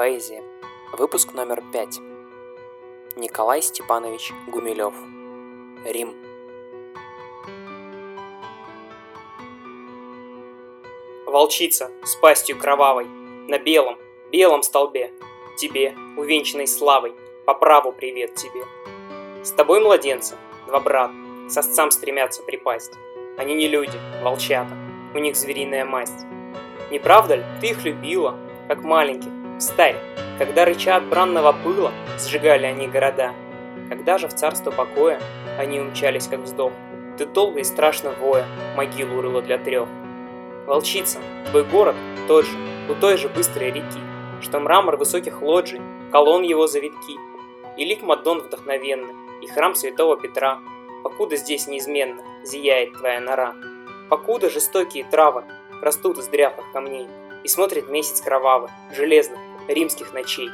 Поэзия. Выпуск номер пять. Николай Степанович Гумилев. Рим. Волчица с пастью кровавой, на белом, белом столбе, тебе, увенчанной славой, по праву привет тебе. С тобой младенцы, два брата, с отцам стремятся припасть. Они не люди, волчата, у них звериная масть. Не правда ли, ты их любила, как маленьких, в старе, когда рыча от бранного пыла сжигали они города. Когда же в царство покоя они умчались, как вздох, ты долго и страшно воя могилу рыла для трех. Волчица, твой город тот же, у той же быстрой реки, что мрамор высоких лоджий, колонн его завитки, и лик Мадон вдохновенный, и храм святого Петра, покуда здесь неизменно зияет твоя нора. Покуда жестокие травы растут из дряхлых камней, и смотрит месяц кровавый, железных, римских ночей.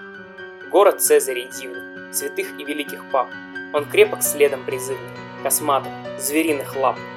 Город Цезарей дивный, святых и великих пап, он крепок следом призывных, косматых, звериных лап –